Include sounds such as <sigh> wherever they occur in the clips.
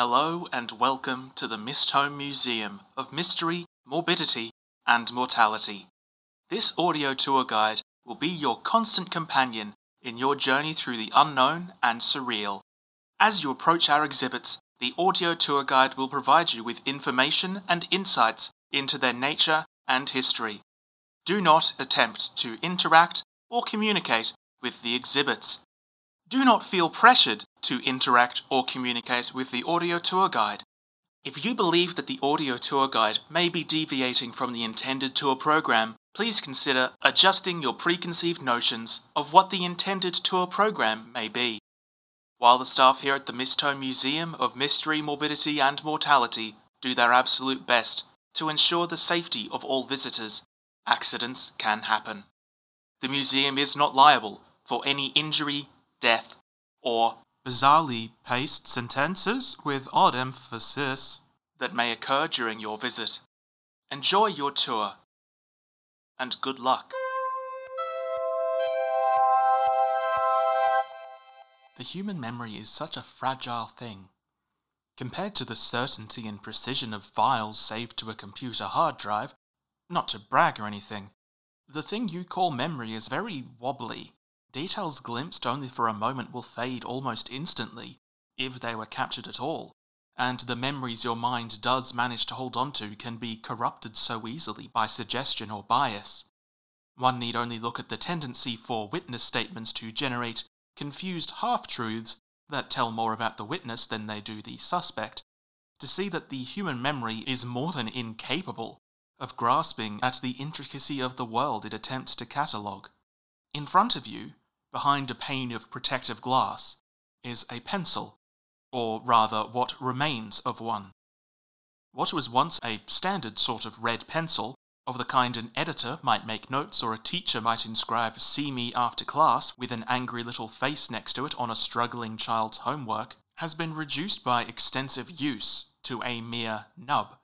Hello and welcome to the Mistholme Museum of Mystery, Morbidity, and Mortality. This audio tour guide will be your constant companion in your journey through the unknown and surreal. As you approach our exhibits, the audio tour guide will provide you with information and insights into their nature and history. Do not attempt to interact or communicate with the exhibits. Do not feel pressured to interact or communicate with the audio tour guide. If you believe that the audio tour guide may be deviating from the intended tour program, please consider adjusting your preconceived notions of what the intended tour program may be. While the staff here at the Mistholme Museum of Mystery, Morbidity and Mortality do their absolute best to ensure the safety of all visitors, accidents can happen. The museum is not liable for any injury, death, or bizarrely paced sentences with odd emphasis that may occur during your visit. Enjoy your tour, and good luck. The human memory is such a fragile thing. Compared to the certainty and precision of files saved to a computer hard drive, not to brag or anything, the thing you call memory is very wobbly. Details glimpsed only for a moment will fade almost instantly, if they were captured at all, and the memories your mind does manage to hold onto can be corrupted so easily by suggestion or bias. One need only look at the tendency for witness statements to generate confused half truths that tell more about the witness than they do the suspect, to see that the human memory is more than incapable of grasping at the intricacy of the world it attempts to catalogue. In front of you, behind a pane of protective glass, is a pencil, or rather what remains of one. What was once a standard sort of red pencil of the kind an editor might make notes or a teacher might inscribe see me after class with an angry little face next to it on a struggling child's homework, has been reduced by extensive use to a mere nub,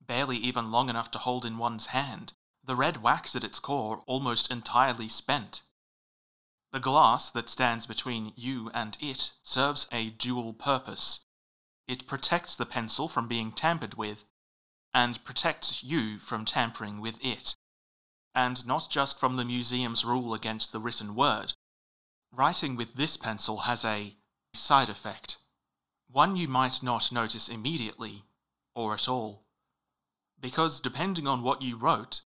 barely even long enough to hold in one's hand, the red wax at its core almost entirely spent. The glass that stands between you and it serves a dual purpose. It protects the pencil from being tampered with, and protects you from tampering with it. And not just from the museum's rule against the written word. Writing with this pencil has a side effect. One you might not notice immediately, or at all. Because depending on what you wrote,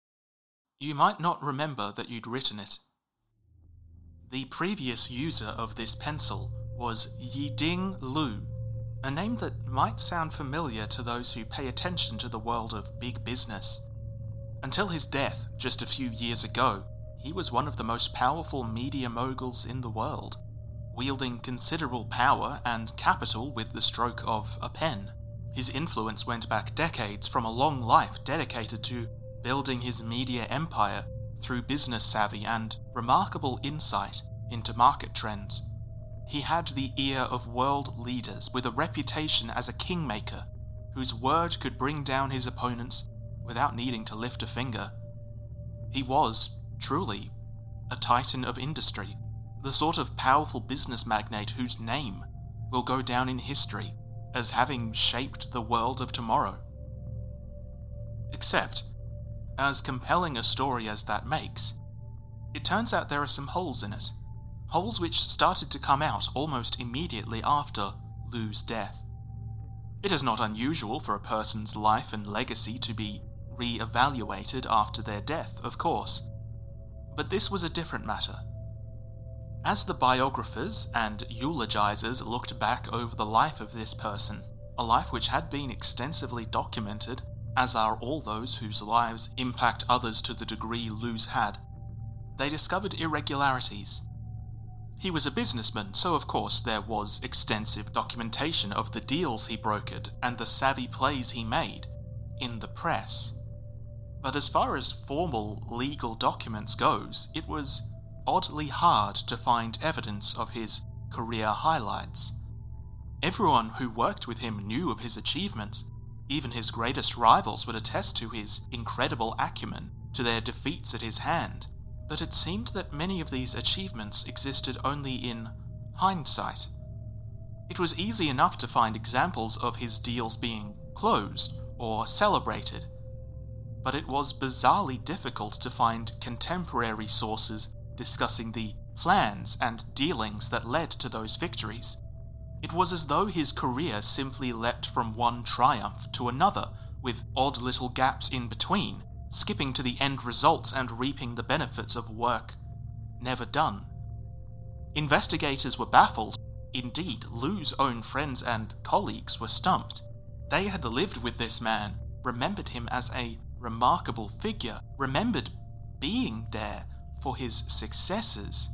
you might not remember that you'd written it. The previous user of this pencil was Yiding Lu, a name that might sound familiar to those who pay attention to the world of big business. Until his death just a few years ago, he was one of the most powerful media moguls in the world, wielding considerable power and capital with the stroke of a pen. His influence went back decades from a long life dedicated to building his media empire through business savvy and remarkable insight into market trends. He had the ear of world leaders with a reputation as a kingmaker whose word could bring down his opponents without needing to lift a finger. He was, truly, a titan of industry, the sort of powerful business magnate whose name will go down in history as having shaped the world of tomorrow. Except, as compelling a story as that makes, it turns out there are some holes in it holes which started to come out almost immediately after Lu's death. It is not unusual for a person's life and legacy to be re evaluated after their death, of course, but this was a different matter. As the biographers and eulogizers looked back over the life of this person, a life which had been extensively documented, as are all those whose lives impact others to the degree Lu's had, they discovered irregularities. He was a businessman, so of course there was extensive documentation of the deals he brokered and the savvy plays he made in the press. But as far as formal legal documents goes, it was oddly hard to find evidence of his career highlights. Everyone who worked with him knew of his achievements. Even his greatest rivals would attest to his incredible acumen, to their defeats at his hand. But it seemed that many of these achievements existed only in hindsight. It was easy enough to find examples of his deals being closed or celebrated, but it was bizarrely difficult to find contemporary sources discussing the plans and dealings that led to those victories. It was as though his career simply leapt from one triumph to another, with odd little gaps in between, skipping to the end results and reaping the benefits of work never done. Investigators were baffled. Indeed, Lu's own friends and colleagues were stumped. They had lived with this man, remembered him as a remarkable figure, remembered being there for his successes.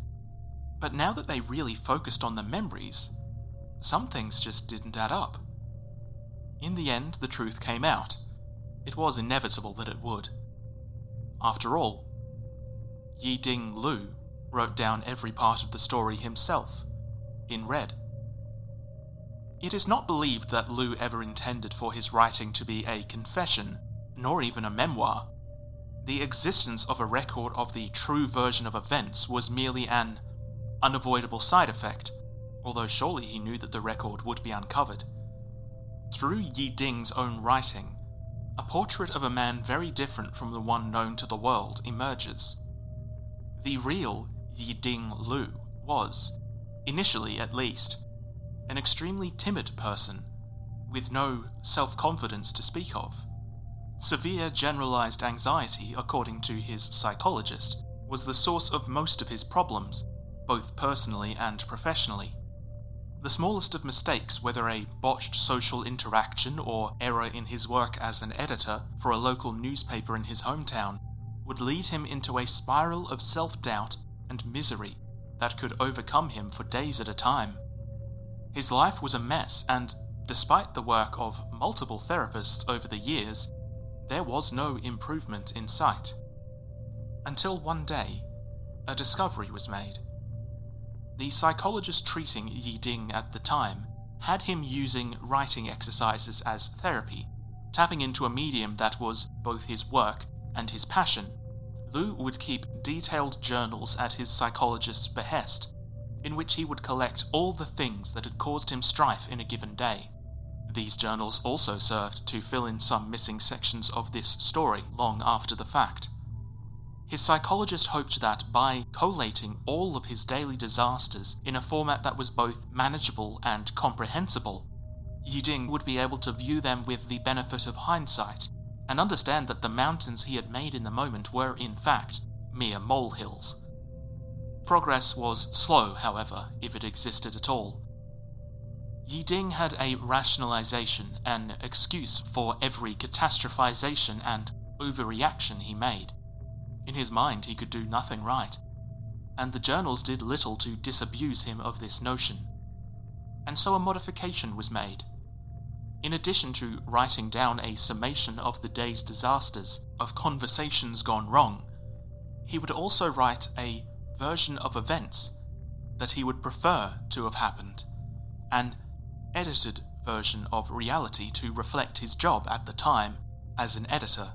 But now that they really focused on the memories, some things just didn't add up. In the end, the truth came out. It was inevitable that it would. After all, Yi-Ding Lu wrote down every part of the story himself, in red. It is not believed that Lu ever intended for his writing to be a confession, nor even a memoir. The existence of a record of the true version of events was merely an unavoidable side effect, although surely he knew that the record would be uncovered. Through Yi Ding's own writing, a portrait of a man very different from the one known to the world emerges. The real Yi Ding Lu was, initially at least, an extremely timid person with no self confidence to speak of. Severe generalized anxiety, according to his psychologist, was the source of most of his problems, both personally and professionally. The smallest of mistakes, whether a botched social interaction or error in his work as an editor for a local newspaper in his hometown, would lead him into a spiral of self doubt and misery that could overcome him for days at a time. His life was a mess, and despite the work of multiple therapists over the years, there was no improvement in sight. Until one day, a discovery was made. The psychologist treating Yi Ding at the time had him using writing exercises as therapy, tapping into a medium that was both his work and his passion. Lu would keep detailed journals at his psychologist's behest, in which he would collect all the things that had caused him strife in a given day. These journals also served to fill in some missing sections of this story long after the fact. His psychologist hoped that by collating all of his daily disasters in a format that was both manageable and comprehensible, Yiding would be able to view them with the benefit of hindsight and understand that the mountains he had made in the moment were, in fact, mere molehills. Progress was slow, however, if it existed at all. Yiding had a rationalization, an excuse for every catastrophization and overreaction he made. In his mind, he could do nothing right, and the journals did little to disabuse him of this notion. And so a modification was made. In addition to writing down a summation of the day's disasters, of conversations gone wrong, he would also write a version of events that he would prefer to have happened, an edited version of reality to reflect his job at the time as an editor.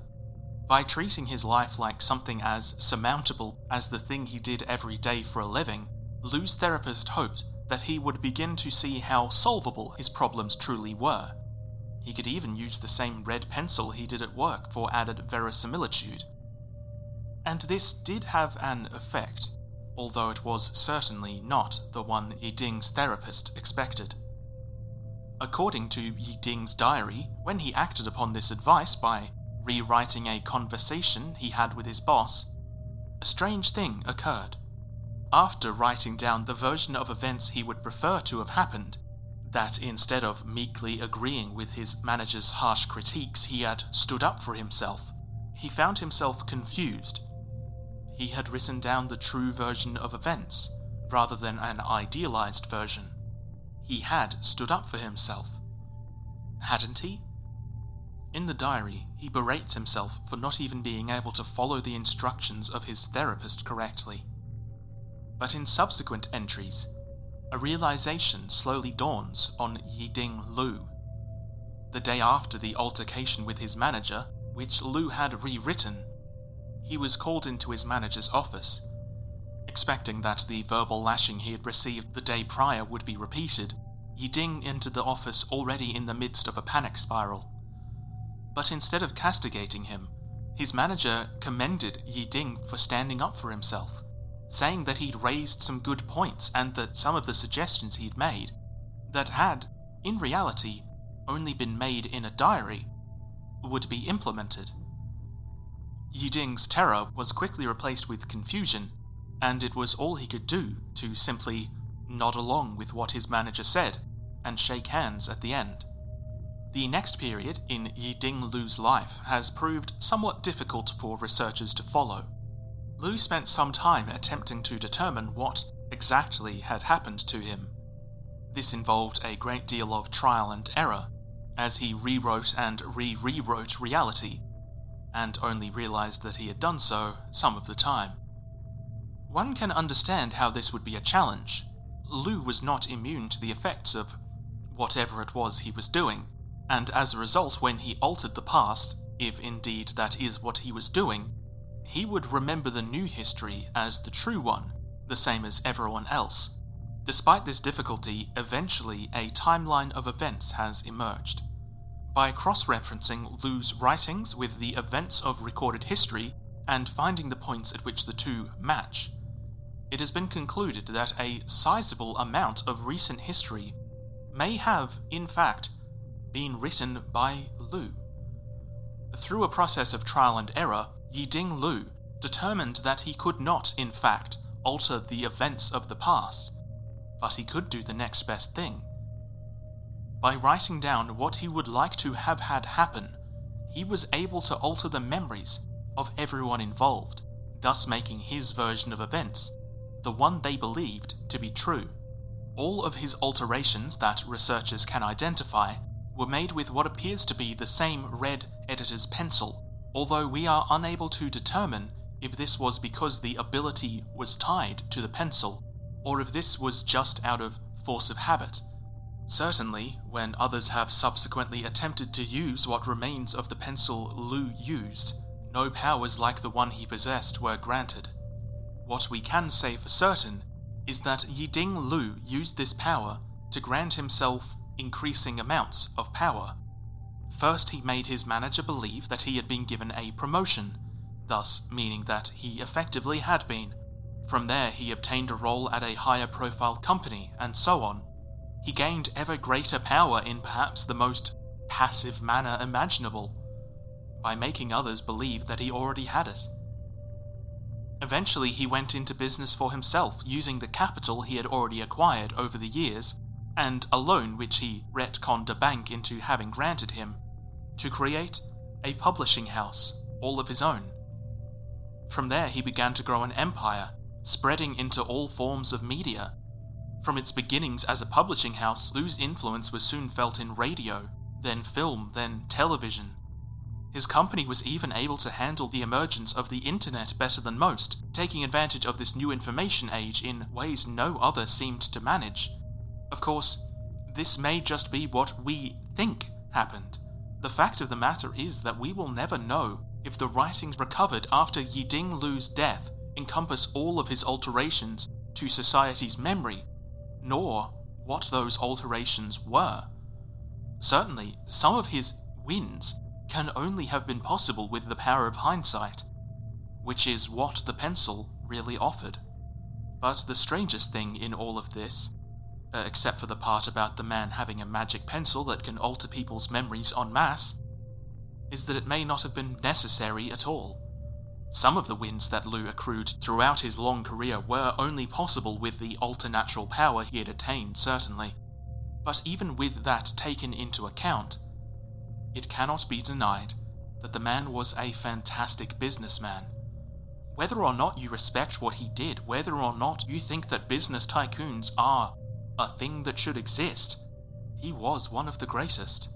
By treating his life like something as surmountable as the thing he did every day for a living, Lu's therapist hoped that he would begin to see how solvable his problems truly were. He could even use the same red pencil he did at work for added verisimilitude. And this did have an effect, although it was certainly not the one Yiding's therapist expected. According to Yiding's diary, when he acted upon this advice by rewriting a conversation he had with his boss, a strange thing occurred. After writing down the version of events he would prefer to have happened, that instead of meekly agreeing with his manager's harsh critiques, he had stood up for himself, he found himself confused. he had written down the true version of events, rather than an idealized version. He had stood up for himself. Hadn't he? In the diary, he berates himself for not even being able to follow the instructions of his therapist correctly. But in subsequent entries, a realization slowly dawns on Yiding Lu. The day after the altercation with his manager, which Lu had rewritten, he was called into his manager's office. Expecting that the verbal lashing he had received the day prior would be repeated, Yiding entered the office already in the midst of a panic spiral. But instead of castigating him, his manager commended Yiding for standing up for himself saying that he'd raised some good points and that some of the suggestions he'd made, that had, in reality, only been made in a diary, would be implemented. Yiding's terror was quickly replaced with confusion, and it was all he could do to simply nod along with what his manager said and shake hands at the end. The next period in Yiding Lu's life has proved somewhat difficult for researchers to follow. Lu spent some time attempting to determine what exactly had happened to him. This involved a great deal of trial and error, as he rewrote and re rewrote reality, and only realized that he had done so some of the time. One can understand how this would be a challenge. Lu was not immune to the effects of whatever it was he was doing, and as a result, when he altered the past, if indeed that is what he was doing, he would remember the new history as the true one, the same as everyone else. Despite this difficulty, eventually a timeline of events has emerged. By cross referencing Lu's writings with the events of recorded history and finding the points at which the two match, it has been concluded that a sizable amount of recent history may have, in fact, been written by Lu. Through a process of trial and error, Yiding Lu determined that he could not, in fact, alter the events of the past, but he could do the next best thing. By writing down what he would like to have had happen, he was able to alter the memories of everyone involved, thus making his version of events the one they believed to be true. All of his alterations that researchers can identify were made with what appears to be the same red editor's pencil although we are unable to determine if this was because the ability was tied to the pencil, or if this was just out of force of habit. Certainly, when others have subsequently attempted to use what remains of the pencil Lu used, no powers like the one he possessed were granted. What we can say for certain is that Yiding Lu used this power to grant himself increasing amounts of power. First, he made his manager believe that he had been given a promotion, thus meaning that he effectively had been. From there, he obtained a role at a higher profile company, and so on. He gained ever greater power in perhaps the most passive manner imaginable, by making others believe that he already had it. Eventually, he went into business for himself using the capital he had already acquired over the years, and a loan which he retconned a bank into having granted him to create a publishing house all of his own. From there, he began to grow an empire, spreading into all forms of media. From its beginnings as a publishing house, Lu's influence was soon felt in radio, then film, then television. His company was even able to handle the emergence of the internet better than most, taking advantage of this new information age in ways no other seemed to manage. Of course, this may just be what we think happened. The fact of the matter is that we will never know if the writings recovered after Yiding Lu's death encompass all of his alterations to society's memory, nor what those alterations were. Certainly, some of his wins can only have been possible with the power of hindsight, which is what the pencil really offered. But the strangest thing in all of this uh, except for the part about the man having a magic pencil that can alter people's memories en masse, is that it may not have been necessary at all. Some of the wins that Lu accrued throughout his long career were only possible with the alternatural power he had attained, certainly. But even with that taken into account, it cannot be denied that the man was a fantastic businessman. Whether or not you respect what he did, whether or not you think that business tycoons are a thing that should exist, he was one of the greatest.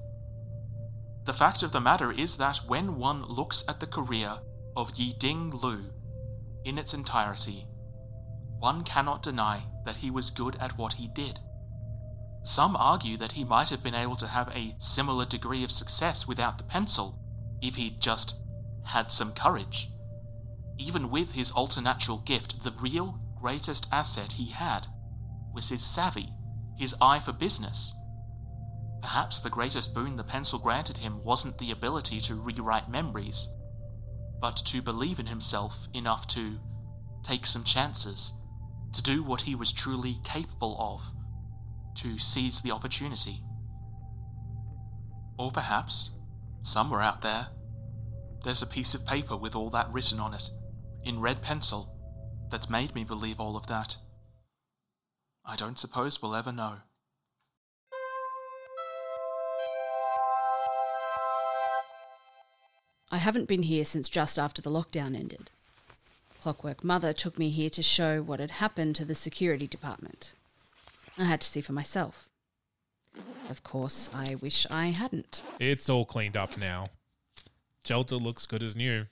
The fact of the matter is that when one looks at the career of Yi Ding Lu in its entirety, one cannot deny that he was good at what he did. Some argue that he might have been able to have a similar degree of success without the pencil if he'd just had some courage. Even with his alternatural gift, the real greatest asset he had was his savvy, his eye for business. Perhaps the greatest boon the pencil granted him wasn't the ability to rewrite memories, but to believe in himself enough to take some chances, to do what he was truly capable of, to seize the opportunity. Or perhaps, somewhere out there, there's a piece of paper with all that written on it, in red pencil, that's made me believe all of that. I don't suppose we'll ever know. I haven't been here since just after the lockdown ended. Clockwork Mother took me here to show what had happened to the security department. I had to see for myself. Of course, I wish I hadn't. It's all cleaned up now. Shelter looks good as new.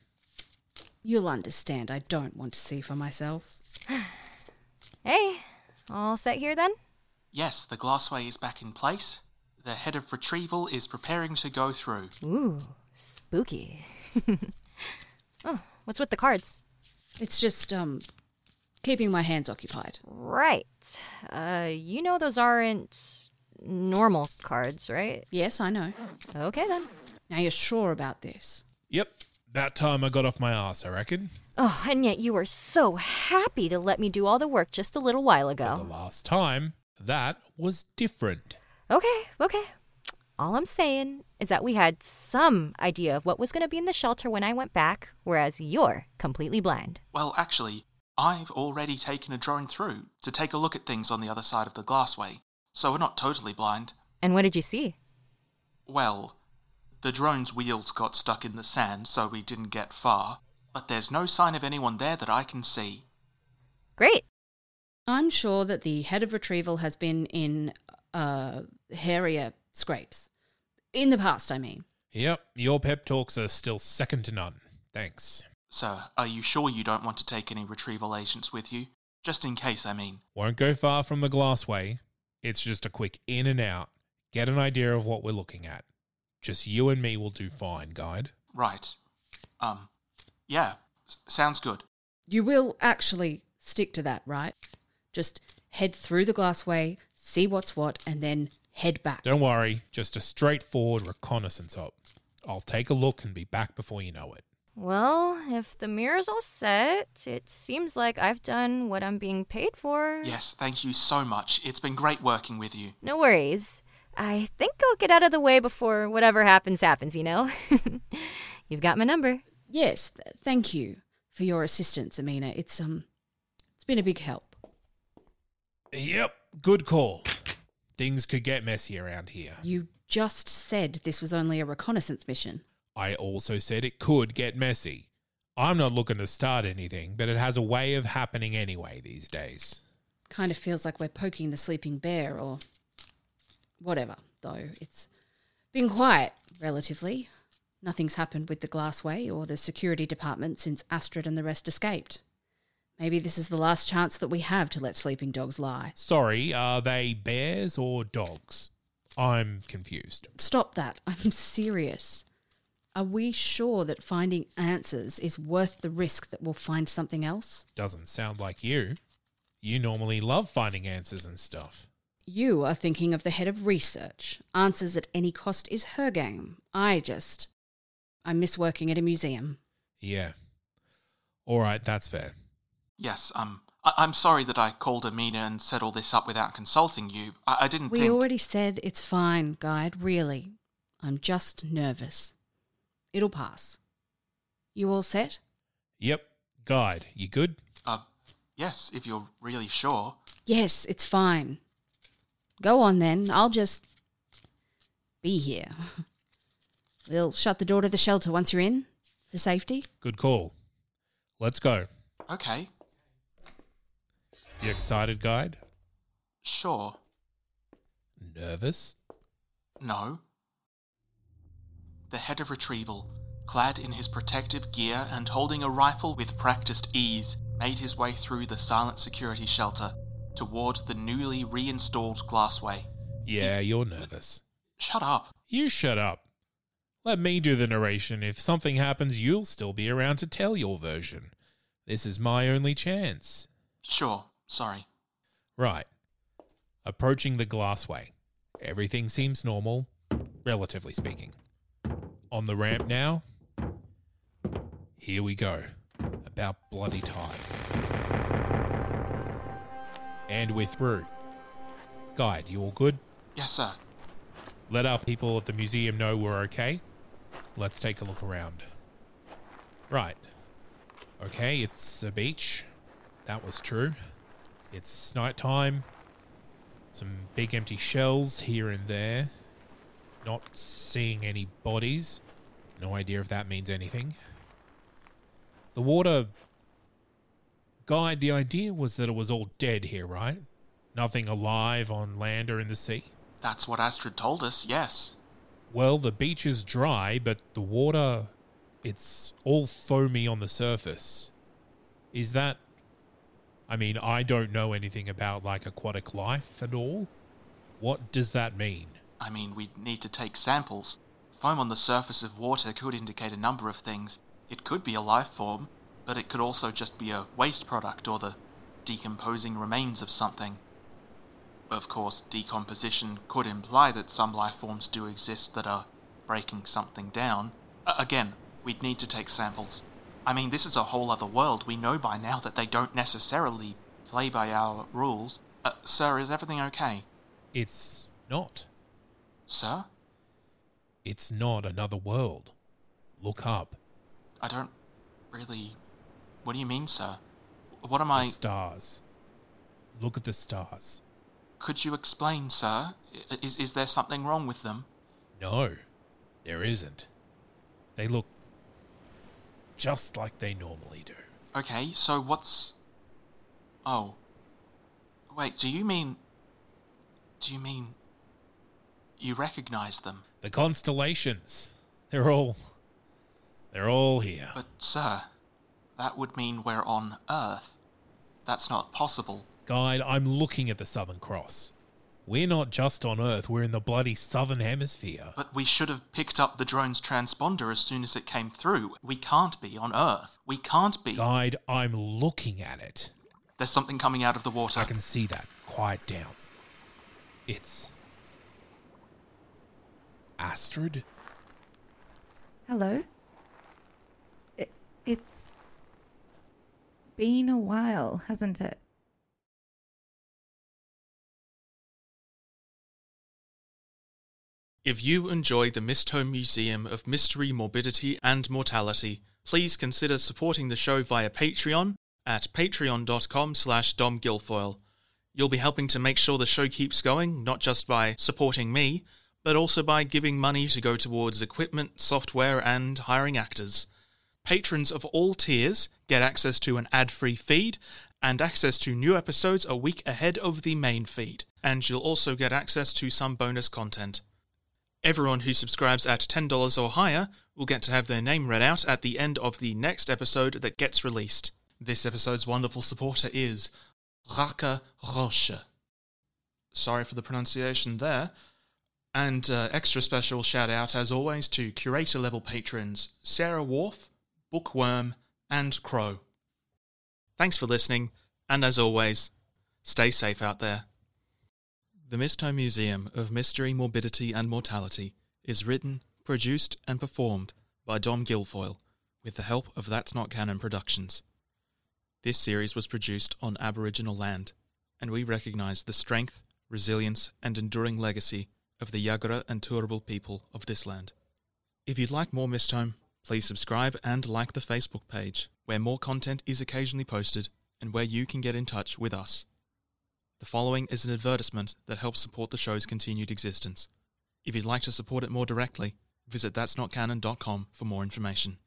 You'll understand I don't want to see for myself. Hey, all set here then? Yes, the glassway is back in place. The head of retrieval is preparing to go through. Ooh, spooky. <laughs> oh, what's with the cards? It's just, um, keeping my hands occupied. Right. Uh, you know those aren't normal cards, right? Yes, I know. Okay then. Now you're sure about this? Yep, that time I got off my ass, I reckon. Oh, and yet you were so happy to let me do all the work just a little while ago. The last time, that was different. Okay, okay. All I'm saying is that we had some idea of what was going to be in the shelter when I went back, whereas you're completely blind. Well, actually, I've already taken a drone through to take a look at things on the other side of the glassway, so we're not totally blind. And what did you see? Well, the drone's wheels got stuck in the sand, so we didn't get far, but there's no sign of anyone there that I can see. Great. I'm sure that the head of retrieval has been in, uh, hairier scrapes. In the past, I mean. Yep, your pep talks are still second to none. Thanks. Sir, are you sure you don't want to take any retrieval agents with you? Just in case, I mean. Won't go far from the glassway. It's just a quick in and out. Get an idea of what we're looking at. Just you and me will do fine, guide. Right. Um, yeah, s- sounds good. You will actually stick to that, right? Just head through the glassway, see what's what, and then head back. Don't worry, just a straightforward reconnaissance op. I'll take a look and be back before you know it. Well, if the mirror's all set, it seems like I've done what I'm being paid for. Yes, thank you so much. It's been great working with you. No worries. I think I'll get out of the way before whatever happens happens, you know? <laughs> You've got my number. Yes, th- thank you for your assistance, Amina. It's um, it's been a big help. Yep, good call. Things could get messy around here. You just said this was only a reconnaissance mission. I also said it could get messy. I'm not looking to start anything, but it has a way of happening anyway these days. Kind of feels like we're poking the sleeping bear, or whatever. Though it's been quiet, relatively. Nothing's happened with the glassway or the security department since Astrid and the rest escaped. Maybe this is the last chance that we have to let sleeping dogs lie. Sorry, are they bears or dogs? I'm confused. Stop that. I'm serious. Are we sure that finding answers is worth the risk that we'll find something else? Doesn't sound like you. You normally love finding answers and stuff. You are thinking of the head of research. Answers at any cost is her game. I just. I miss working at a museum. Yeah. All right, that's fair. Yes, um, I- I'm sorry that I called Amina and set all this up without consulting you. I, I didn't We think. already said it's fine, Guide, really. I'm just nervous. It'll pass. You all set? Yep. Guide, you good? Uh, yes, if you're really sure. Yes, it's fine. Go on then. I'll just be here. <laughs> We'll shut the door to the shelter once you're in, for safety. Good call. Let's go. Okay, You excited, guide? sure. Nervous? No. The head of retrieval, clad in his protective gear and holding a rifle with practiced ease, made his way through the silent security shelter toward the newly reinstalled glassway. Yeah, you're nervous. Shut up. You shut up. Let me do the narration. If something happens, you'll still be around to tell your version. This is my only chance. Sure, sorry. Right. Approaching the glassway. Everything seems normal, relatively speaking. On the ramp now. Here we go. About bloody time. And we're through. Guide, you all good? Yes, sir. Let our people at the museum know we're okay. Let's take a look around. Right. Okay, it's a beach. That was true. It's nighttime. Some big empty shells here and there. Not seeing any bodies. No idea if that means anything. The water. Guide, the idea was that it was all dead here, right? Nothing alive on land or in the sea? That's what Astrid told us, yes. Well, the beach is dry, but the water, it's all foamy on the surface. Is that. I mean, I don't know anything about like aquatic life at all. What does that mean? I mean, we'd need to take samples. Foam on the surface of water could indicate a number of things. It could be a life form, but it could also just be a waste product or the decomposing remains of something. Of course, decomposition could imply that some life forms do exist that are breaking something down. A- again, we'd need to take samples. I mean, this is a whole other world. We know by now that they don't necessarily play by our rules. Uh, sir, is everything okay? It's not. Sir? It's not another world. Look up. I don't really. What do you mean, sir? What am The I. stars. Look at the stars. Could you explain, sir? Is, is there something wrong with them? No, there isn't. They look just like they normally do. Okay, so what's. Oh. Wait, do you mean. Do you mean. You recognize them? The constellations. They're all. They're all here. But, sir, that would mean we're on Earth. That's not possible. Guide, I'm looking at the Southern Cross. We're not just on Earth, we're in the bloody Southern Hemisphere. But we should have picked up the drone's transponder as soon as it came through. We can't be on Earth. We can't be. Guide, I'm looking at it. There's something coming out of the water. I can see that. Quiet down. It's. Astrid? Hello? It, it's been a while, hasn't it? If you enjoy the Mistholme Museum of Mystery, Morbidity and Mortality, please consider supporting the show via Patreon at patreon.com slash domguilfoyle. You'll be helping to make sure the show keeps going, not just by supporting me, but also by giving money to go towards equipment, software, and hiring actors. Patrons of all tiers get access to an ad-free feed and access to new episodes a week ahead of the main feed, and you'll also get access to some bonus content. Everyone who subscribes at $10 or higher will get to have their name read out at the end of the next episode that gets released. This episode's wonderful supporter is Raka Roche. Sorry for the pronunciation there. And uh, extra special shout out, as always, to curator level patrons Sarah Wharf, Bookworm, and Crow. Thanks for listening, and as always, stay safe out there. The Mistholme Museum of Mystery, Morbidity and Mortality is written, produced, and performed by Dom Guilfoyle with the help of That's Not Canon Productions. This series was produced on Aboriginal land, and we recognise the strength, resilience, and enduring legacy of the Yagara and Turrbal people of this land. If you'd like more Mistholme, please subscribe and like the Facebook page, where more content is occasionally posted and where you can get in touch with us. The following is an advertisement that helps support the show's continued existence. If you'd like to support it more directly, visit that'snotcanon.com for more information.